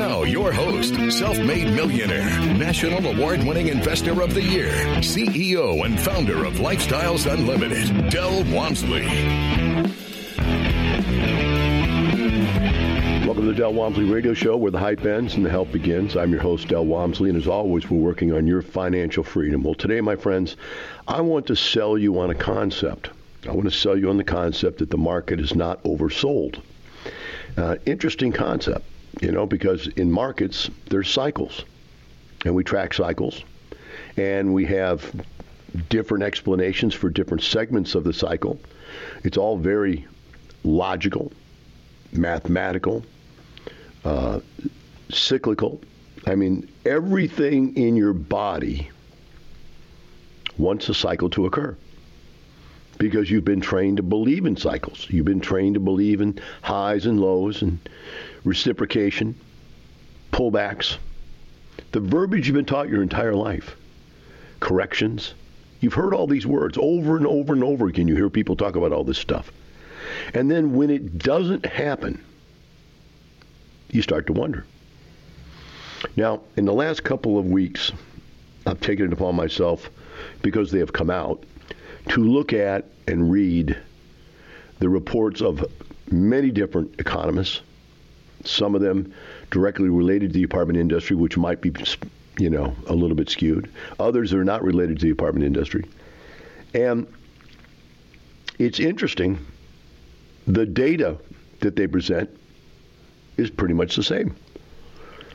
Now, your host, self made millionaire, national award winning investor of the year, CEO and founder of Lifestyles Unlimited, Del Walmsley. Welcome to the Del Walmsley Radio Show, where the hype ends and the help begins. I'm your host, Del Walmsley, and as always, we're working on your financial freedom. Well, today, my friends, I want to sell you on a concept. I want to sell you on the concept that the market is not oversold. Uh, interesting concept, you know, because in markets, there's cycles, and we track cycles, and we have different explanations for different segments of the cycle. It's all very logical, mathematical, uh, cyclical. I mean, everything in your body wants a cycle to occur because you've been trained to believe in cycles. You've been trained to believe in highs and lows and reciprocation, pullbacks. The verbiage you've been taught your entire life. Corrections. You've heard all these words over and over and over again. You hear people talk about all this stuff. And then when it doesn't happen, you start to wonder. Now, in the last couple of weeks, I've taken it upon myself, because they have come out, to look at and read the reports of many different economists, some of them directly related to the apartment industry, which might be, you know, a little bit skewed. Others are not related to the apartment industry. And it's interesting, the data that they present is pretty much the same.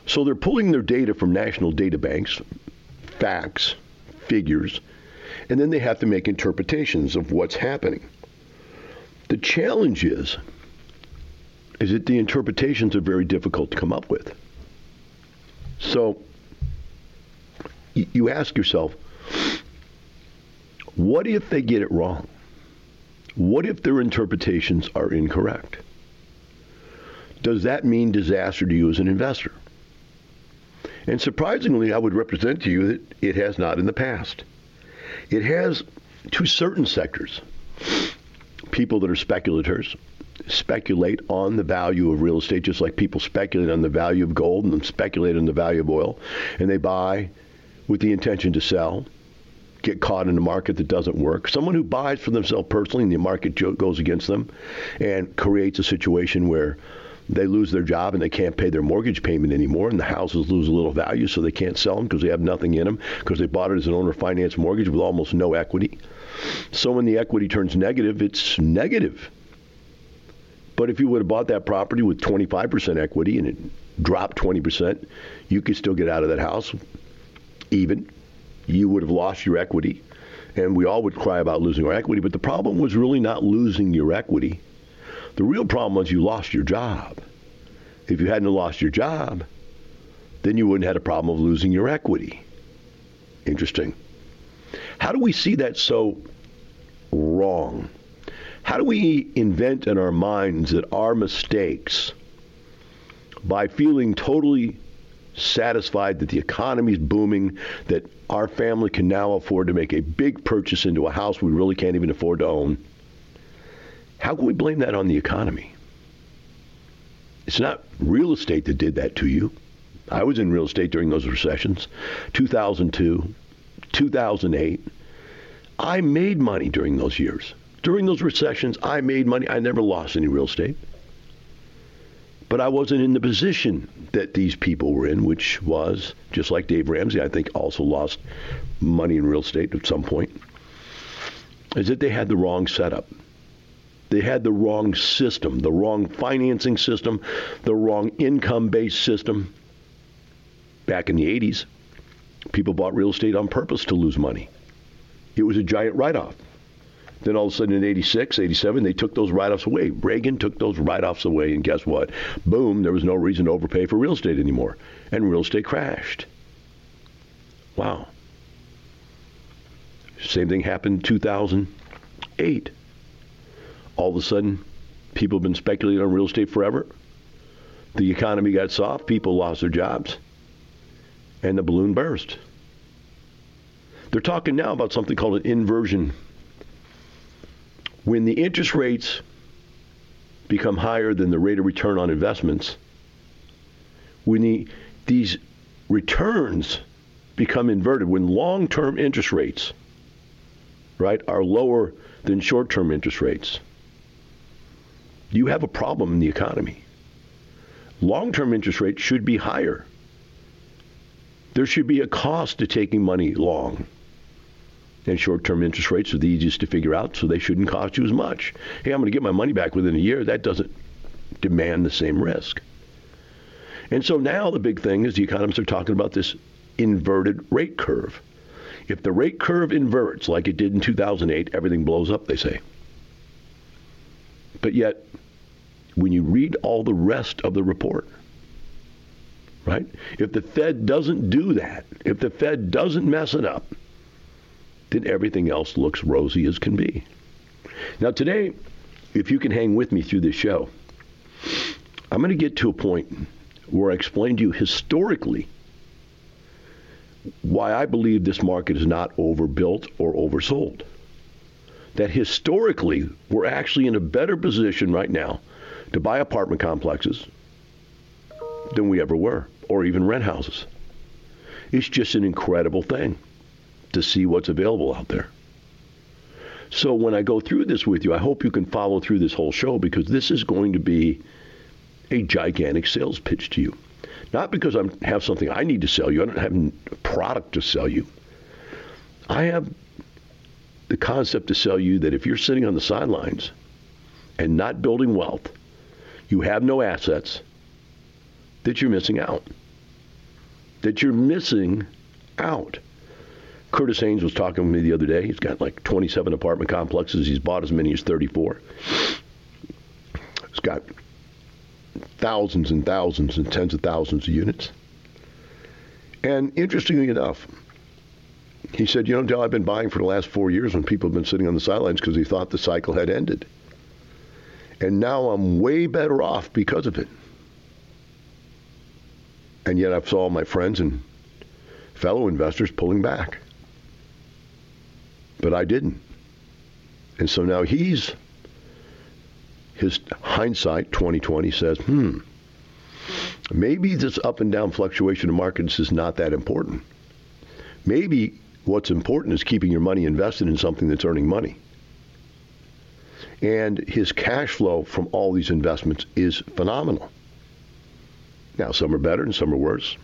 So they're pulling their data from national data banks, facts, figures, and then they have to make interpretations of what's happening. The challenge is is that the interpretations are very difficult to come up with. So you ask yourself, what if they get it wrong? What if their interpretations are incorrect? does that mean disaster to you as an investor? And surprisingly, I would represent to you that it has not in the past. It has to certain sectors. People that are speculators speculate on the value of real estate, just like people speculate on the value of gold and speculate on the value of oil. And they buy with the intention to sell, get caught in a market that doesn't work. Someone who buys for themselves personally and the market goes against them and creates a situation where they lose their job and they can't pay their mortgage payment anymore, and the houses lose a little value, so they can't sell them because they have nothing in them because they bought it as an owner finance mortgage with almost no equity. So when the equity turns negative, it's negative. But if you would have bought that property with 25% equity and it dropped 20%, you could still get out of that house even. You would have lost your equity. And we all would cry about losing our equity. But the problem was really not losing your equity. The real problem was you lost your job. If you hadn't lost your job, then you wouldn't have had a problem of losing your equity. Interesting. How do we see that so wrong? How do we invent in our minds that our mistakes, by feeling totally satisfied that the economy is booming, that our family can now afford to make a big purchase into a house we really can't even afford to own, how can we blame that on the economy? It's not real estate that did that to you. I was in real estate during those recessions 2002, 2008. I made money during those years. During those recessions, I made money. I never lost any real estate. But I wasn't in the position that these people were in, which was, just like Dave Ramsey, I think also lost money in real estate at some point, is that they had the wrong setup. They had the wrong system, the wrong financing system, the wrong income based system. Back in the 80s, people bought real estate on purpose to lose money. It was a giant write off. Then all of a sudden in 86, 87, they took those write offs away. Reagan took those write offs away, and guess what? Boom, there was no reason to overpay for real estate anymore. And real estate crashed. Wow. Same thing happened in 2008. All of a sudden, people have been speculating on real estate forever. The economy got soft, people lost their jobs, and the balloon burst. They're talking now about something called an inversion. When the interest rates become higher than the rate of return on investments, when the, these returns become inverted, when long term interest rates right, are lower than short term interest rates, you have a problem in the economy. Long term interest rates should be higher. There should be a cost to taking money long. And short term interest rates are the easiest to figure out, so they shouldn't cost you as much. Hey, I'm going to get my money back within a year. That doesn't demand the same risk. And so now the big thing is the economists are talking about this inverted rate curve. If the rate curve inverts like it did in 2008, everything blows up, they say. But yet, when you read all the rest of the report, right? If the Fed doesn't do that, if the Fed doesn't mess it up, then everything else looks rosy as can be. Now, today, if you can hang with me through this show, I'm going to get to a point where I explain to you historically why I believe this market is not overbuilt or oversold. That historically, we're actually in a better position right now to buy apartment complexes than we ever were, or even rent houses. It's just an incredible thing to see what's available out there. So when I go through this with you, I hope you can follow through this whole show because this is going to be a gigantic sales pitch to you. Not because I have something I need to sell you. I don't have a product to sell you. I have the concept to sell you that if you're sitting on the sidelines and not building wealth, you have no assets, that you're missing out. That you're missing out. Curtis Haynes was talking with me the other day. He's got like 27 apartment complexes. He's bought as many as 34. He's got thousands and thousands and tens of thousands of units. And interestingly enough, he said, You know, Del, I've been buying for the last four years when people have been sitting on the sidelines because he thought the cycle had ended. And now I'm way better off because of it. And yet I've saw my friends and fellow investors pulling back. But I didn't. And so now he's his hindsight 2020 says, hmm, maybe this up and down fluctuation of markets is not that important. Maybe what's important is keeping your money invested in something that's earning money. And his cash flow from all these investments is phenomenal. Now, some are better and some are worse.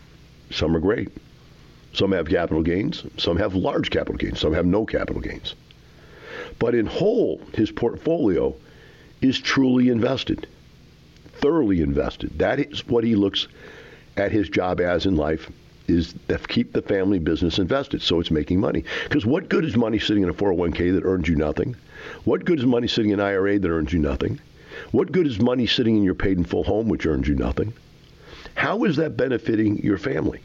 Some are great. Some have capital gains. Some have large capital gains. Some have no capital gains. But in whole, his portfolio is truly invested, thoroughly invested. That is what he looks at his job as in life is to keep the family business invested so it's making money. Because what good is money sitting in a 401k that earns you nothing? What good is money sitting in an IRA that earns you nothing? What good is money sitting in your paid in full home which earns you nothing? How is that benefiting your family?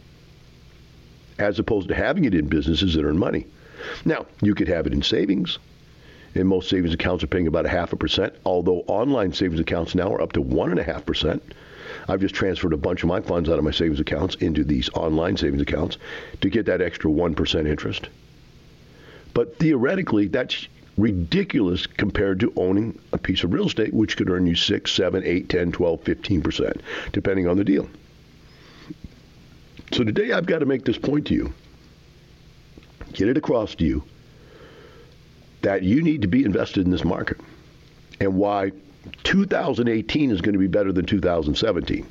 As opposed to having it in businesses that earn money. Now, you could have it in savings and most savings accounts are paying about a half a percent, although online savings accounts now are up to one and a half percent. I've just transferred a bunch of my funds out of my savings accounts into these online savings accounts to get that extra 1% interest. But theoretically, that's ridiculous compared to owning a piece of real estate, which could earn you 6, 7, 8, 10, 12, 15%, depending on the deal. So today I've got to make this point to you, get it across to you that you need to be invested in this market and why 2018 is going to be better than 2017.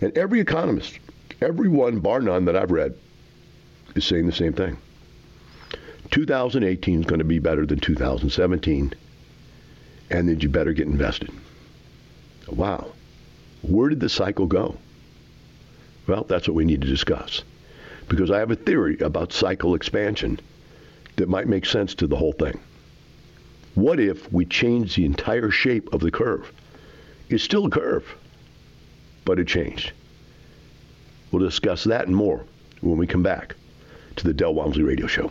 And every economist, everyone bar none that I've read, is saying the same thing. 2018 is going to be better than 2017, and then you better get invested. Wow. Where did the cycle go? Well, that's what we need to discuss. Because I have a theory about cycle expansion that might make sense to the whole thing. What if we change the entire shape of the curve? It's still a curve, but it changed. We'll discuss that and more when we come back to the Del Walmsley Radio Show.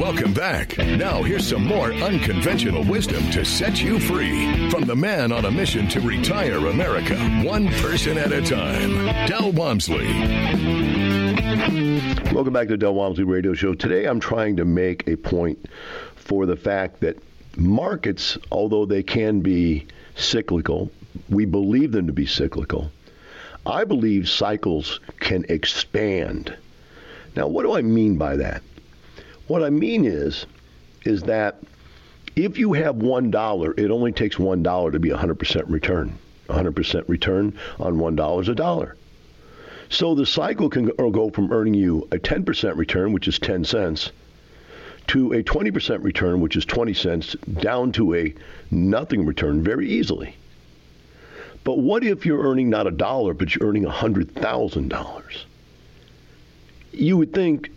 Welcome back. Now, here's some more unconventional wisdom to set you free from the man on a mission to retire America, one person at a time, Del Walmsley. Welcome back to the Del Walmsley Radio Show. Today, I'm trying to make a point for the fact that markets, although they can be cyclical, we believe them to be cyclical. I believe cycles can expand. Now, what do I mean by that? What I mean is, is that if you have one dollar, it only takes one dollar to be a hundred percent return. 100% return on one dollar is a dollar. So the cycle can go from earning you a 10% return, which is 10 cents, to a 20% return, which is 20 cents, down to a nothing return very easily. But what if you're earning not a dollar, but you're earning $100,000? You would think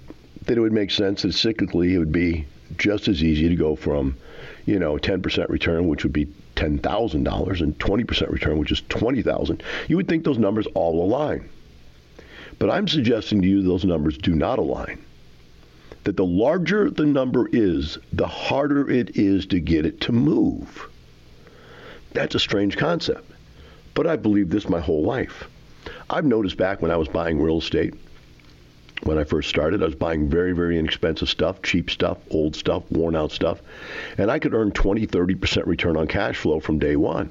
that it would make sense that cyclically it would be just as easy to go from, you know, 10% return, which would be $10,000, and 20% return, which is 20,000. You would think those numbers all align. But I'm suggesting to you those numbers do not align. That the larger the number is, the harder it is to get it to move. That's a strange concept. But I believe this my whole life. I've noticed back when I was buying real estate, when I first started. I was buying very, very inexpensive stuff, cheap stuff, old stuff, worn out stuff. And I could earn 20, 30% return on cash flow from day one.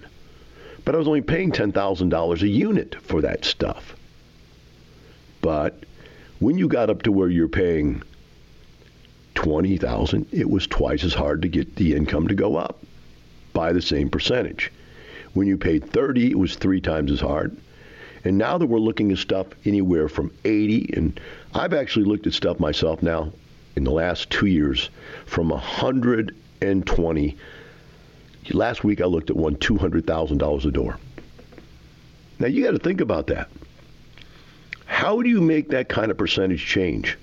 But I was only paying $10,000 a unit for that stuff. But when you got up to where you're paying 20,000, it was twice as hard to get the income to go up by the same percentage. When you paid 30, it was three times as hard. And now that we're looking at stuff anywhere from 80, and I've actually looked at stuff myself now in the last two years from 120. Last week I looked at one $200,000 a door. Now you got to think about that. How do you make that kind of percentage change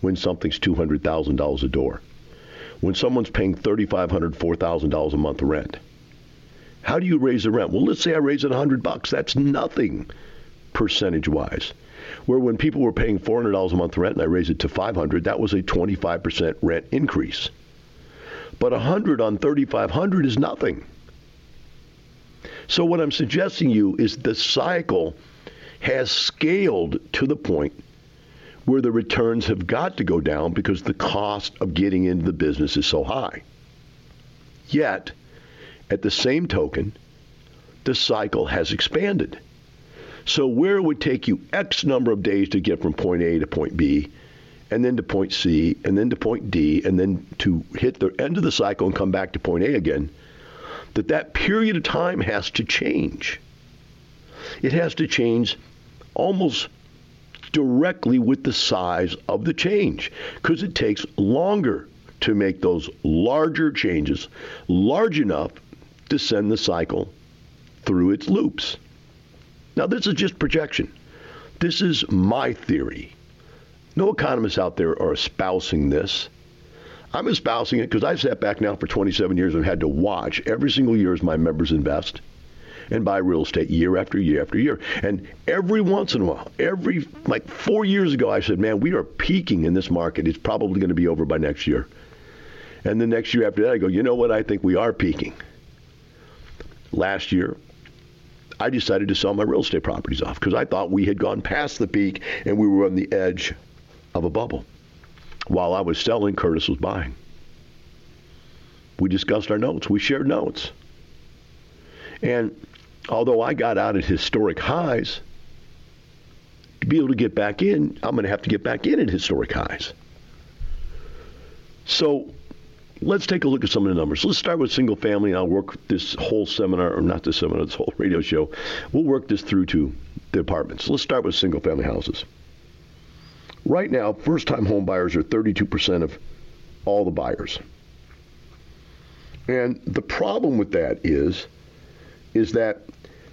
when something's $200,000 a door? When someone's paying $3,500, $4,000 a month rent? How do you raise the rent? Well, let's say I raise it 100 bucks. That's nothing percentage wise. Where when people were paying $400 a month rent and I raised it to 500, that was a 25% rent increase. But 100 on 3500 is nothing. So what I'm suggesting you is the cycle has scaled to the point where the returns have got to go down because the cost of getting into the business is so high. Yet, at the same token, the cycle has expanded. So where it would take you X number of days to get from point A to point B, and then to point C, and then to point D, and then to hit the end of the cycle and come back to point A again, that that period of time has to change. It has to change almost directly with the size of the change because it takes longer to make those larger changes large enough to send the cycle through its loops. Now, this is just projection. This is my theory. No economists out there are espousing this. I'm espousing it because I've sat back now for 27 years and had to watch every single year as my members invest and buy real estate year after year after year. And every once in a while, every like four years ago, I said, man, we are peaking in this market. It's probably going to be over by next year. And the next year after that, I go, you know what? I think we are peaking last year, I decided to sell my real estate properties off because I thought we had gone past the peak and we were on the edge of a bubble. While I was selling, Curtis was buying. We discussed our notes. We shared notes. And although I got out at historic highs, to be able to get back in, I'm going to have to get back in at historic highs. So let's take a look at some of the numbers. Let's start with single family. And I'll work this whole seminar, or not this seminar, this whole radio show. We'll work this through to the apartments. Let's start with single family houses. Right now, first time home buyers are 32% of all the buyers. And the problem with that is, is that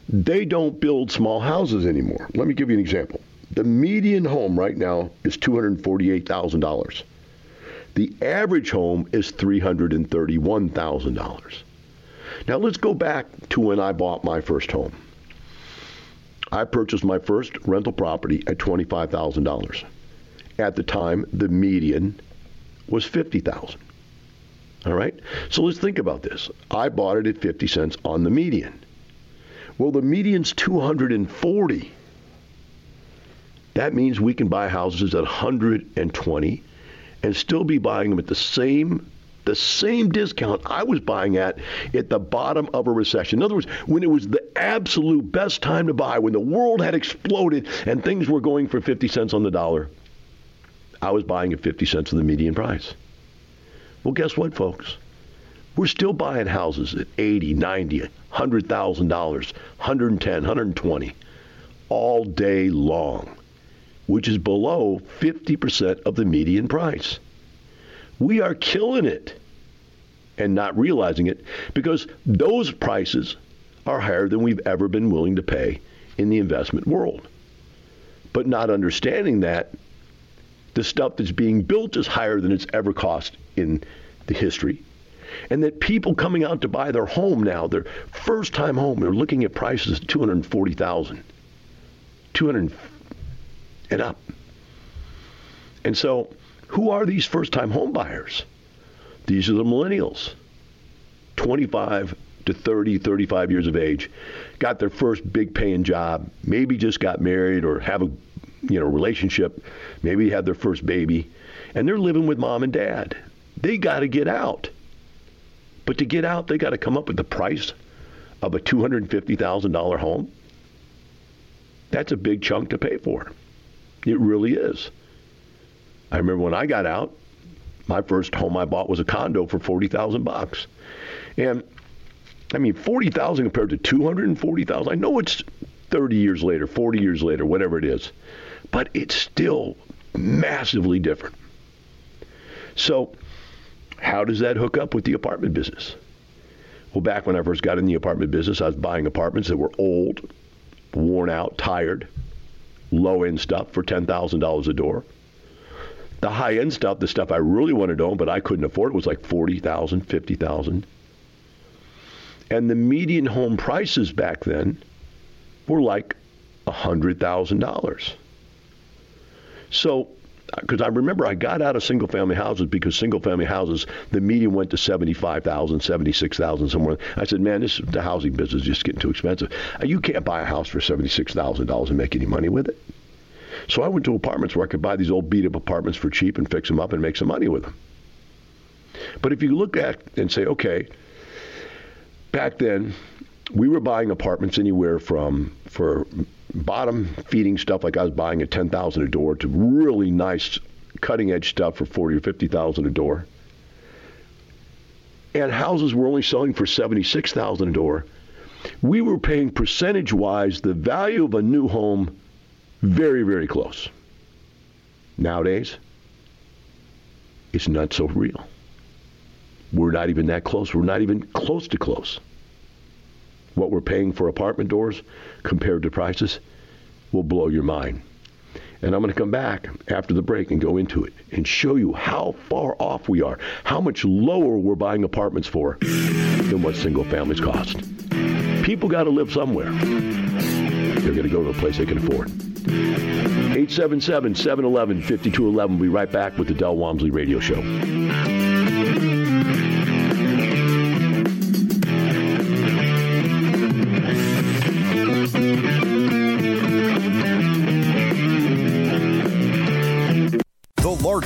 they don't build small houses anymore. Let me give you an example. The median home right now is $248,000. The average home is $331,000. Now let's go back to when I bought my first home. I purchased my first rental property at $25,000. At the time, the median was 50,000. All right? So let's think about this. I bought it at 50 cents on the median. Well, the median's 240. That means we can buy houses at 120 and still be buying them at the same the same discount I was buying at at the bottom of a recession. In other words, when it was the absolute best time to buy, when the world had exploded and things were going for 50 cents on the dollar, I was buying at 50 cents of the median price. Well, guess what, folks? We're still buying houses at 80, 90, $100,000, 110, 120 all day long, which is below 50% of the median price. We are killing it and not realizing it because those prices are higher than we've ever been willing to pay in the investment world. But not understanding that the stuff that's being built is higher than it's ever cost in the history and that people coming out to buy their home now, their first time home, they're looking at prices at 240,000. 200 and up. And so, who are these first time homebuyers? These are the millennials. 25 to 30, 35 years of age, got their first big paying job, maybe just got married or have a you know relationship, maybe had their first baby, and they're living with mom and dad. They got to get out. But to get out, they got to come up with the price of a $250,000 home. That's a big chunk to pay for. It really is. I remember when I got out, my first home I bought was a condo for 40,000 bucks. And I mean 40,000 compared to 240,000. I know it's 30 years later, 40 years later, whatever it is. But it's still massively different. So how does that hook up with the apartment business? Well, back when I first got in the apartment business, I was buying apartments that were old, worn out, tired, low end stuff for $10,000 a door. The high end stuff, the stuff I really wanted to own but I couldn't afford, was like 40,000, 50,000. And the median home prices back then were like $100,000. So because I remember I got out of single family houses because single family houses, the median went to 75,000, 76,000 somewhere. I said, man, this the housing business is just getting too expensive. Uh, you can't buy a house for $76,000 and make any money with it. So I went to apartments where I could buy these old beat up apartments for cheap and fix them up and make some money with them. But if you look at and say, okay, back then we were buying apartments anywhere from for bottom feeding stuff like I was buying at 10,000 a door to really nice cutting edge stuff for 40 or 50,000 a door. And houses were only selling for 76,000 a door. We were paying percentage wise the value of a new home very very close. Nowadays it's not so real. We're not even that close. We're not even close to close what we're paying for apartment doors compared to prices will blow your mind. And I'm going to come back after the break and go into it and show you how far off we are, how much lower we're buying apartments for than what single families cost. People got to live somewhere. They're going to go to a place they can afford. 877 711 5211. We'll be right back with the Del Walmsley Radio Show.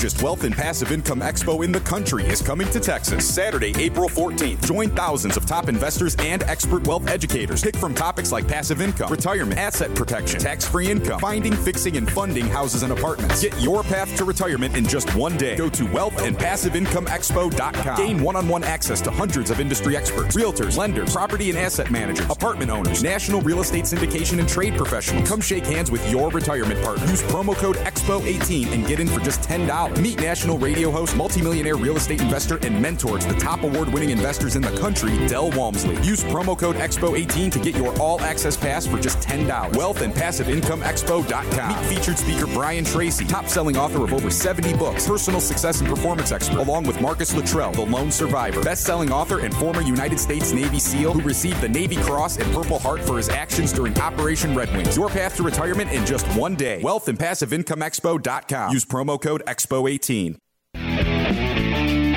Largest wealth and passive income expo in the country is coming to Texas Saturday, April 14th. Join thousands of top investors and expert wealth educators. Pick from topics like passive income, retirement, asset protection, tax free income, finding, fixing, and funding houses and apartments. Get your path to retirement in just one day. Go to wealthandpassiveincomeexpo.com. Gain one on one access to hundreds of industry experts, realtors, lenders, property and asset managers, apartment owners, national real estate syndication and trade professionals. Come shake hands with your retirement partner. Use promo code EXPO18 and get in for just $10. Meet national radio host, multimillionaire real estate investor, and mentor to the top award winning investors in the country, Del Walmsley. Use promo code EXPO18 to get your all access pass for just $10. Wealth and Passive Income Expo.com. Meet featured speaker Brian Tracy, top selling author of over 70 books, personal success and performance expert, along with Marcus Luttrell, the lone survivor, best selling author and former United States Navy SEAL who received the Navy Cross and Purple Heart for his actions during Operation Red Wings. Your path to retirement in just one day. Wealth and Passive Income Expo.com. Use promo code EXPO18.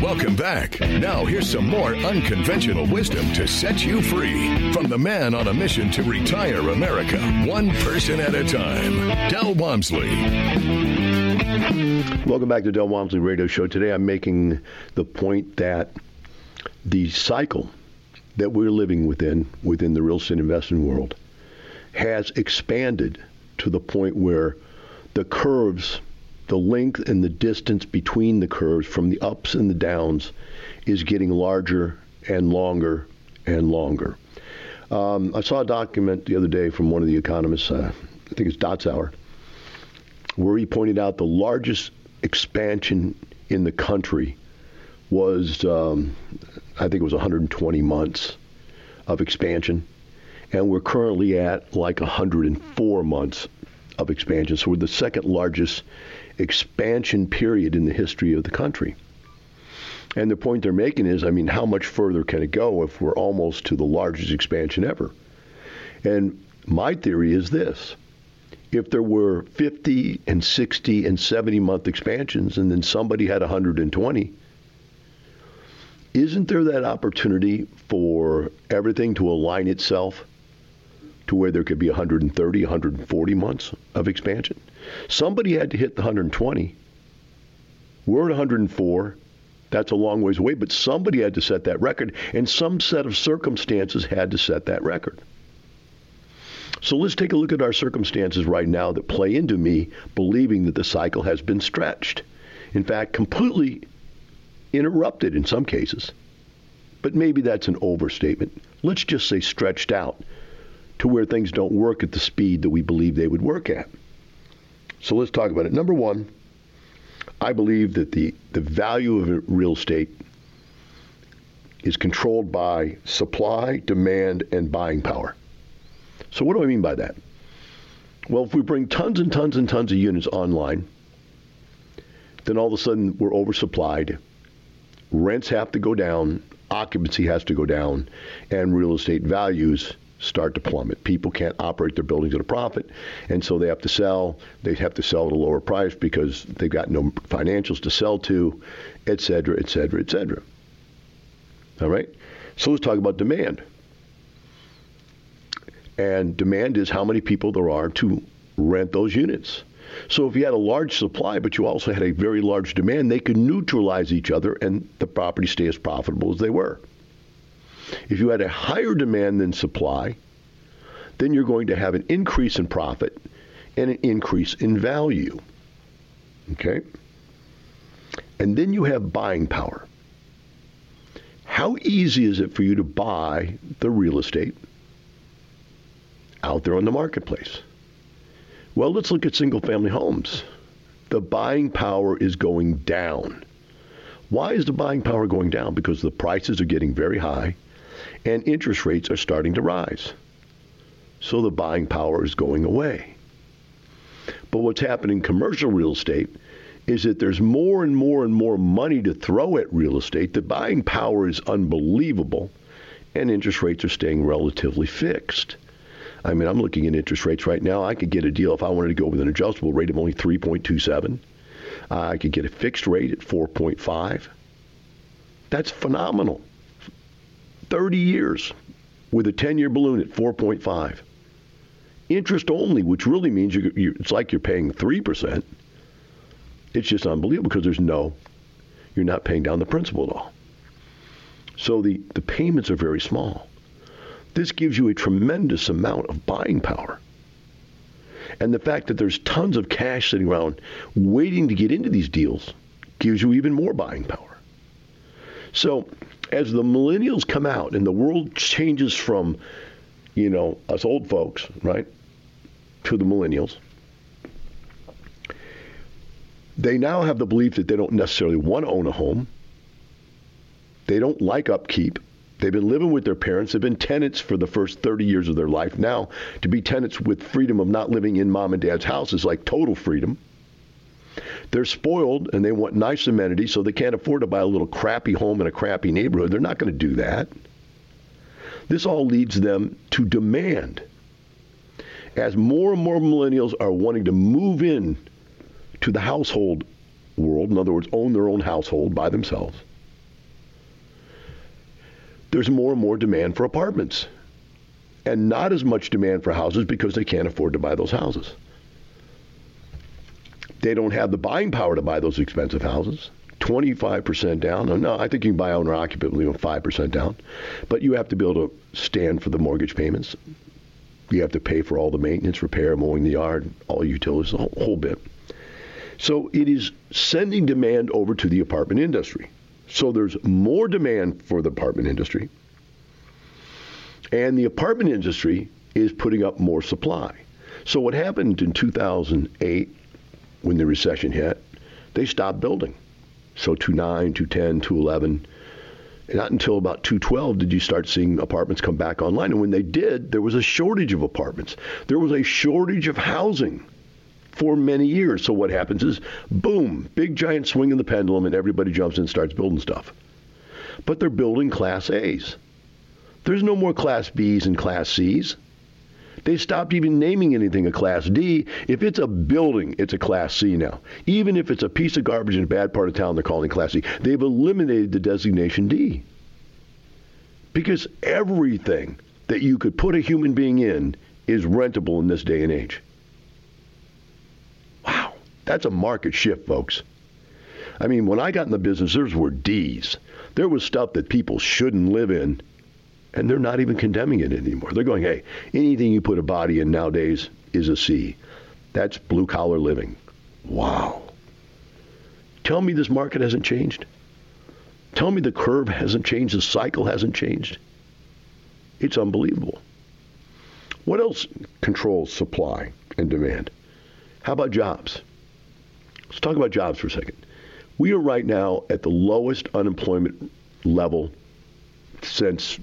Welcome back. Now, here's some more unconventional wisdom to set you free from the man on a mission to retire America, one person at a time, Del Walmsley. Welcome back to Del Walmsley Radio Show. Today I'm making the point that the cycle that we're living within, within the real estate investment world, has expanded to the point where the curves the length and the distance between the curves from the ups and the downs is getting larger and longer and longer. Um, I saw a document the other day from one of the economists, uh, I think it's Dotzour, where he pointed out the largest expansion in the country was, um, I think it was 120 months of expansion. And we're currently at like 104 months of expansion. So we're the second largest expansion period in the history of the country. And the point they're making is, I mean, how much further can it go if we're almost to the largest expansion ever? And my theory is this. If there were 50 and 60 and 70 month expansions and then somebody had 120, isn't there that opportunity for everything to align itself to where there could be 130, 140 months of expansion? Somebody had to hit the 120. We're at 104. That's a long ways away, but somebody had to set that record, and some set of circumstances had to set that record. So let's take a look at our circumstances right now that play into me believing that the cycle has been stretched. In fact, completely interrupted in some cases. But maybe that's an overstatement. Let's just say stretched out to where things don't work at the speed that we believe they would work at. So let's talk about it. Number one, I believe that the, the value of real estate is controlled by supply, demand, and buying power. So, what do I mean by that? Well, if we bring tons and tons and tons of units online, then all of a sudden we're oversupplied. Rents have to go down, occupancy has to go down, and real estate values start to plummet. People can't operate their buildings at a profit, and so they have to sell. They have to sell at a lower price because they've got no financials to sell to, et cetera, et cetera, et cetera. All right? So let's talk about demand. And demand is how many people there are to rent those units. So if you had a large supply, but you also had a very large demand, they could neutralize each other and the property stay as profitable as they were. If you had a higher demand than supply, then you're going to have an increase in profit and an increase in value. Okay? And then you have buying power. How easy is it for you to buy the real estate out there on the marketplace? Well, let's look at single family homes. The buying power is going down. Why is the buying power going down? Because the prices are getting very high and interest rates are starting to rise. So the buying power is going away. But what's happening in commercial real estate is that there's more and more and more money to throw at real estate. The buying power is unbelievable, and interest rates are staying relatively fixed. I mean, I'm looking at interest rates right now. I could get a deal if I wanted to go with an adjustable rate of only 3.27. Uh, I could get a fixed rate at 4.5. That's phenomenal. 30 years with a 10 year balloon at 4.5. Interest only, which really means you, you, it's like you're paying 3%. It's just unbelievable because there's no, you're not paying down the principal at all. So the, the payments are very small. This gives you a tremendous amount of buying power. And the fact that there's tons of cash sitting around waiting to get into these deals gives you even more buying power. So as the millennials come out and the world changes from, you know, us old folks, right, to the millennials, they now have the belief that they don't necessarily want to own a home. They don't like upkeep. They've been living with their parents. They've been tenants for the first 30 years of their life. Now, to be tenants with freedom of not living in mom and dad's house is like total freedom. They're spoiled and they want nice amenities, so they can't afford to buy a little crappy home in a crappy neighborhood. They're not going to do that. This all leads them to demand. As more and more millennials are wanting to move in to the household world, in other words, own their own household by themselves, there's more and more demand for apartments and not as much demand for houses because they can't afford to buy those houses. They don't have the buying power to buy those expensive houses. 25% down. No, I think you can buy owner occupant with 5% down. But you have to be able to stand for the mortgage payments. You have to pay for all the maintenance, repair, mowing the yard, all utilities, the whole, whole bit. So it is sending demand over to the apartment industry. So there's more demand for the apartment industry. And the apartment industry is putting up more supply. So what happened in 2008 when the recession hit, they stopped building. So 29, 210, 211. Not until about 212 did you start seeing apartments come back online. And when they did, there was a shortage of apartments. There was a shortage of housing for many years. So what happens is, boom, big giant swing in the pendulum, and everybody jumps in and starts building stuff. But they're building Class A's. There's no more Class B's and Class C's. They stopped even naming anything a Class D. If it's a building, it's a Class C now. Even if it's a piece of garbage in a bad part of town, they're calling it Class C. They've eliminated the designation D. Because everything that you could put a human being in is rentable in this day and age. Wow, that's a market shift, folks. I mean, when I got in the business, there were D's. There was stuff that people shouldn't live in and they're not even condemning it anymore. They're going, hey, anything you put a body in nowadays is a C. That's blue collar living. Wow. Tell me this market hasn't changed. Tell me the curve hasn't changed, the cycle hasn't changed. It's unbelievable. What else controls supply and demand? How about jobs? Let's talk about jobs for a second. We are right now at the lowest unemployment level since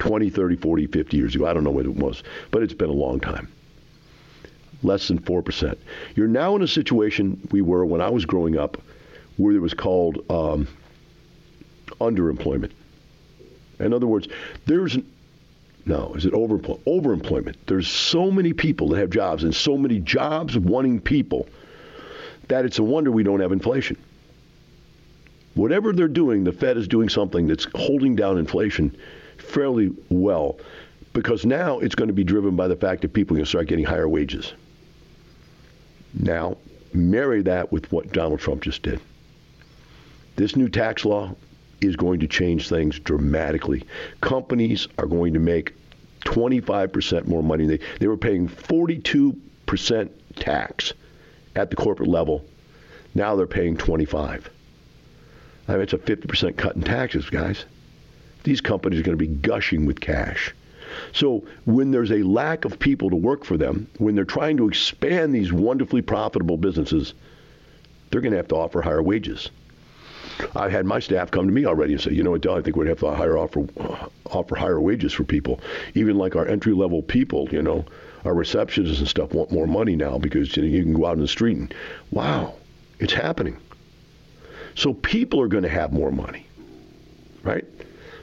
20, 30, 40, 50 years ago. I don't know what it was, but it's been a long time. Less than 4%. You're now in a situation we were when I was growing up where it was called um, underemployment. In other words, there's no, is it overemployment? Overemployment. There's so many people that have jobs and so many jobs wanting people that it's a wonder we don't have inflation. Whatever they're doing, the Fed is doing something that's holding down inflation fairly well because now it's going to be driven by the fact that people are going to start getting higher wages. Now, marry that with what Donald Trump just did. This new tax law is going to change things dramatically. Companies are going to make 25% more money. They, they were paying 42% tax at the corporate level. Now they're paying 25. I mean, it's a 50% cut in taxes, guys these companies are going to be gushing with cash. So when there's a lack of people to work for them, when they're trying to expand these wonderfully profitable businesses, they're going to have to offer higher wages. I've had my staff come to me already and say, you know what, Del, I think we'd have to hire offer offer higher wages for people. Even like our entry level people, you know, our receptionists and stuff want more money now because you, know, you can go out in the street and wow, it's happening. So people are going to have more money, right?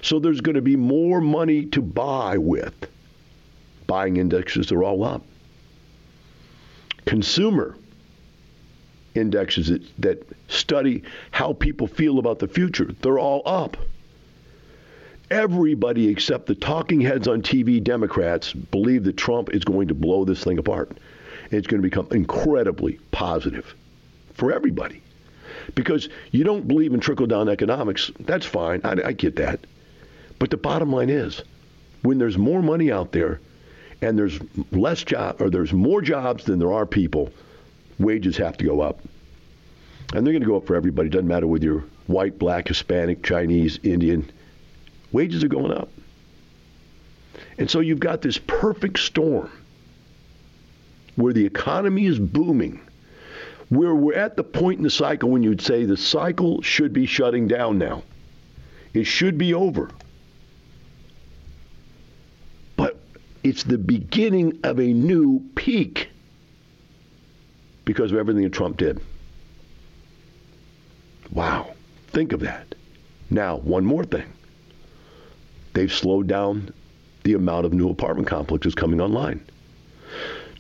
So there's going to be more money to buy with. Buying indexes are all up. Consumer indexes that, that study how people feel about the future, they're all up. Everybody except the talking heads on TV, Democrats, believe that Trump is going to blow this thing apart. It's going to become incredibly positive for everybody. Because you don't believe in trickle down economics, that's fine. I, I get that. But the bottom line is when there's more money out there and there's less job or there's more jobs than there are people, wages have to go up. And they're going to go up for everybody. It doesn't matter whether you're white, black, Hispanic, Chinese, Indian. Wages are going up. And so you've got this perfect storm where the economy is booming, where we're at the point in the cycle when you'd say the cycle should be shutting down now. It should be over. But it's the beginning of a new peak because of everything that Trump did. Wow. Think of that. Now, one more thing. They've slowed down the amount of new apartment complexes coming online.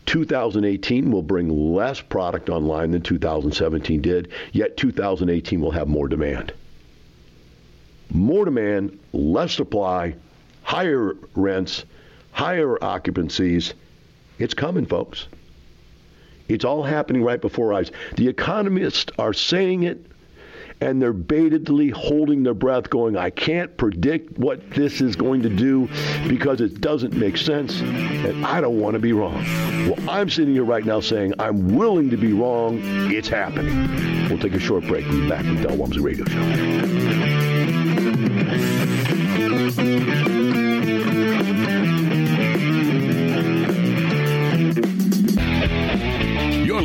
2018 will bring less product online than 2017 did, yet 2018 will have more demand. More demand, less supply, higher rents, higher occupancies. It's coming, folks. It's all happening right before our eyes. The economists are saying it and they're baitedly holding their breath, going, I can't predict what this is going to do because it doesn't make sense, and I don't want to be wrong. Well, I'm sitting here right now saying I'm willing to be wrong. It's happening. We'll take a short break. We'll be back with Del Walmsley Radio Show.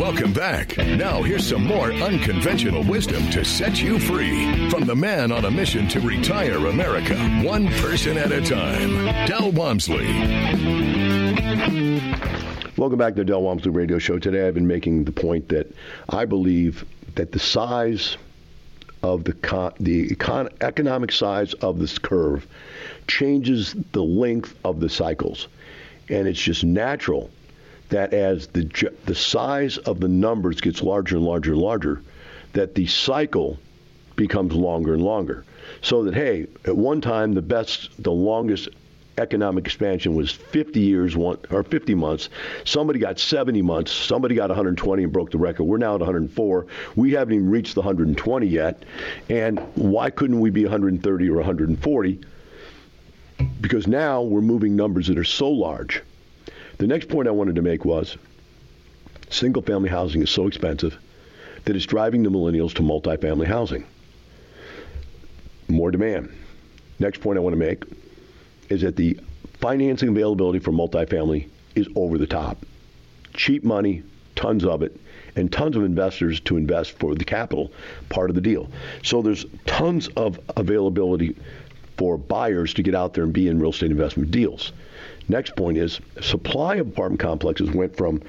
Welcome back. Now, here's some more unconventional wisdom to set you free from the man on a mission to retire America, one person at a time, Del Walmsley. Welcome back to the Del Walmsley Radio Show. Today, I've been making the point that I believe that the size of the con- the econ- economic size of this curve changes the length of the cycles, and it's just natural that as the the size of the numbers gets larger and larger and larger, that the cycle becomes longer and longer. So that hey, at one time the best, the longest economic expansion was 50 years one, or 50 months. Somebody got 70 months. Somebody got 120 and broke the record. We're now at 104. We haven't even reached the 120 yet. And why couldn't we be 130 or 140? Because now we're moving numbers that are so large the next point I wanted to make was single family housing is so expensive that it's driving the millennials to multifamily housing. More demand. Next point I want to make is that the financing availability for multifamily is over the top. Cheap money, tons of it, and tons of investors to invest for the capital part of the deal. So there's tons of availability for buyers to get out there and be in real estate investment deals. Next point is supply of apartment complexes went from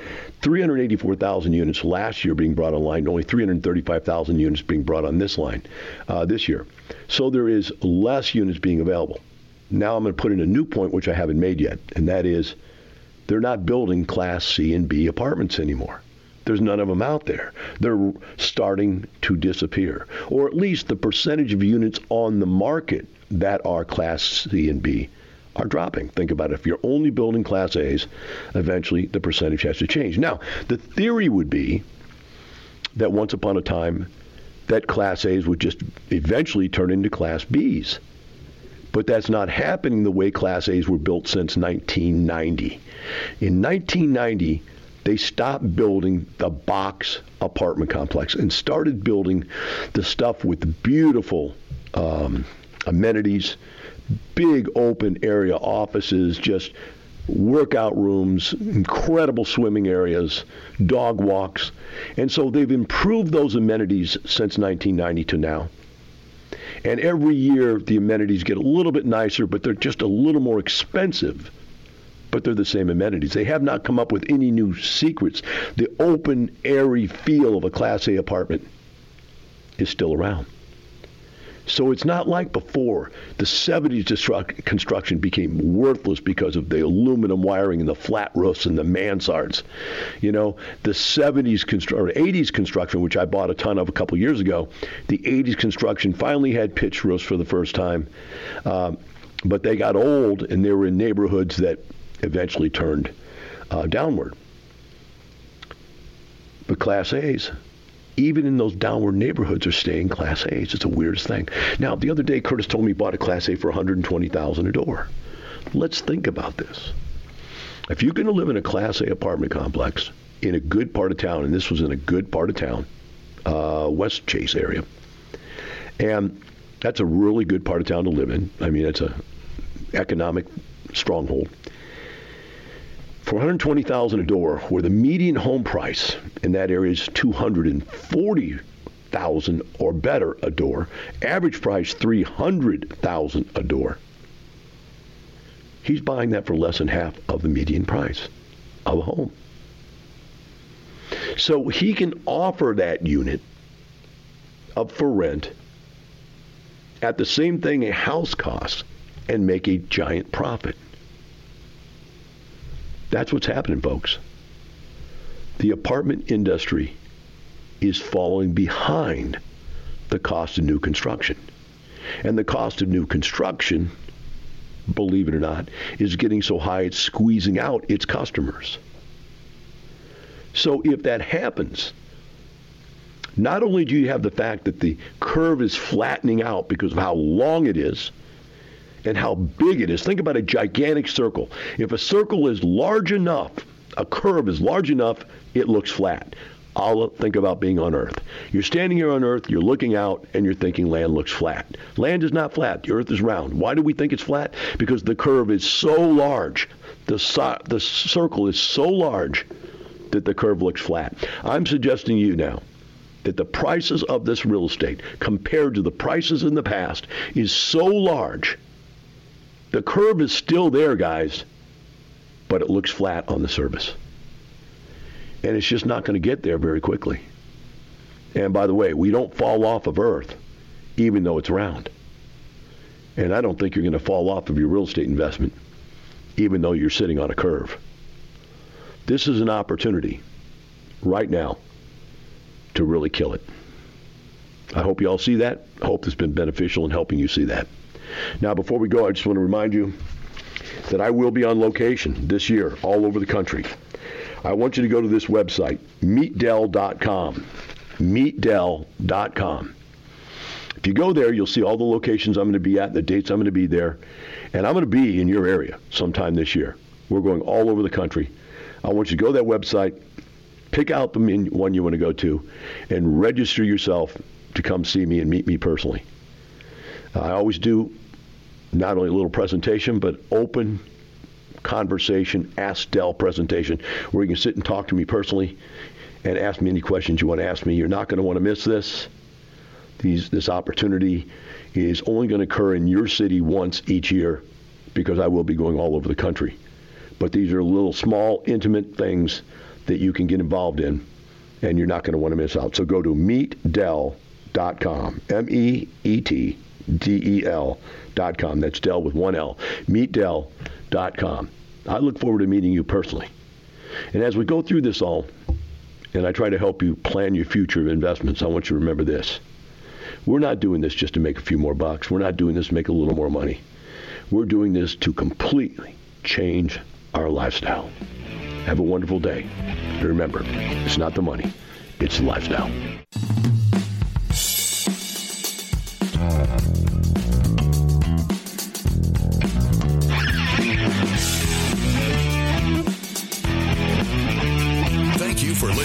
384,000 units last year being brought online to only 335,000 units being brought on this line uh, this year. So there is less units being available. Now I'm going to put in a new point which I haven't made yet, and that is they're not building Class C and B apartments anymore. There's none of them out there. They're starting to disappear, or at least the percentage of units on the market that are Class C and B are dropping. Think about it. If you're only building Class A's, eventually the percentage has to change. Now, the theory would be that once upon a time, that Class A's would just eventually turn into Class B's. But that's not happening the way Class A's were built since 1990. In 1990, they stopped building the box apartment complex and started building the stuff with beautiful um, amenities, big open area offices, just workout rooms, incredible swimming areas, dog walks. And so they've improved those amenities since 1990 to now. And every year the amenities get a little bit nicer, but they're just a little more expensive. But they're the same amenities. They have not come up with any new secrets. The open, airy feel of a Class A apartment is still around. So it's not like before. The 70s destruct- construction became worthless because of the aluminum wiring and the flat roofs and the mansards. You know, the 70s constru- or 80s construction, which I bought a ton of a couple years ago, the 80s construction finally had pitch roofs for the first time. Um, but they got old and they were in neighborhoods that eventually turned uh, downward. But Class A's, even in those downward neighborhoods, are staying Class A's. It's the weirdest thing. Now, the other day, Curtis told me he bought a Class A for 120000 a door. Let's think about this. If you're going to live in a Class A apartment complex in a good part of town, and this was in a good part of town, uh, Westchase area, and that's a really good part of town to live in. I mean, it's a economic stronghold. For 120,000 a door, where the median home price in that area is 240,000 or better a door, average price 300,000 a door. He's buying that for less than half of the median price of a home. So he can offer that unit up for rent at the same thing a house costs and make a giant profit. That's what's happening, folks. The apartment industry is falling behind the cost of new construction. And the cost of new construction, believe it or not, is getting so high it's squeezing out its customers. So if that happens, not only do you have the fact that the curve is flattening out because of how long it is, and how big it is. Think about a gigantic circle. If a circle is large enough, a curve is large enough, it looks flat. I'll think about being on Earth. You're standing here on Earth, you're looking out, and you're thinking land looks flat. Land is not flat. The Earth is round. Why do we think it's flat? Because the curve is so large. The, the circle is so large that the curve looks flat. I'm suggesting you now that the prices of this real estate compared to the prices in the past is so large the curve is still there, guys, but it looks flat on the surface. And it's just not going to get there very quickly. And by the way, we don't fall off of Earth, even though it's round. And I don't think you're going to fall off of your real estate investment, even though you're sitting on a curve. This is an opportunity right now to really kill it. I hope you all see that. I hope it's been beneficial in helping you see that. Now, before we go, I just want to remind you that I will be on location this year all over the country. I want you to go to this website, meetdel.com. Meetdel.com. If you go there, you'll see all the locations I'm going to be at, the dates I'm going to be there, and I'm going to be in your area sometime this year. We're going all over the country. I want you to go to that website, pick out the one you want to go to, and register yourself to come see me and meet me personally. I always do not only a little presentation, but open conversation, ask Del presentation, where you can sit and talk to me personally and ask me any questions you want to ask me. You're not going to want to miss this. These, this opportunity is only going to occur in your city once each year because I will be going all over the country. But these are little small, intimate things that you can get involved in, and you're not going to want to miss out. So go to meetdel.com, M E E T D-E-L dot com. That's Del with one L. MeetDel.com. I look forward to meeting you personally. And as we go through this all, and I try to help you plan your future investments, I want you to remember this. We're not doing this just to make a few more bucks. We're not doing this to make a little more money. We're doing this to completely change our lifestyle. Have a wonderful day. And remember, it's not the money, it's the lifestyle.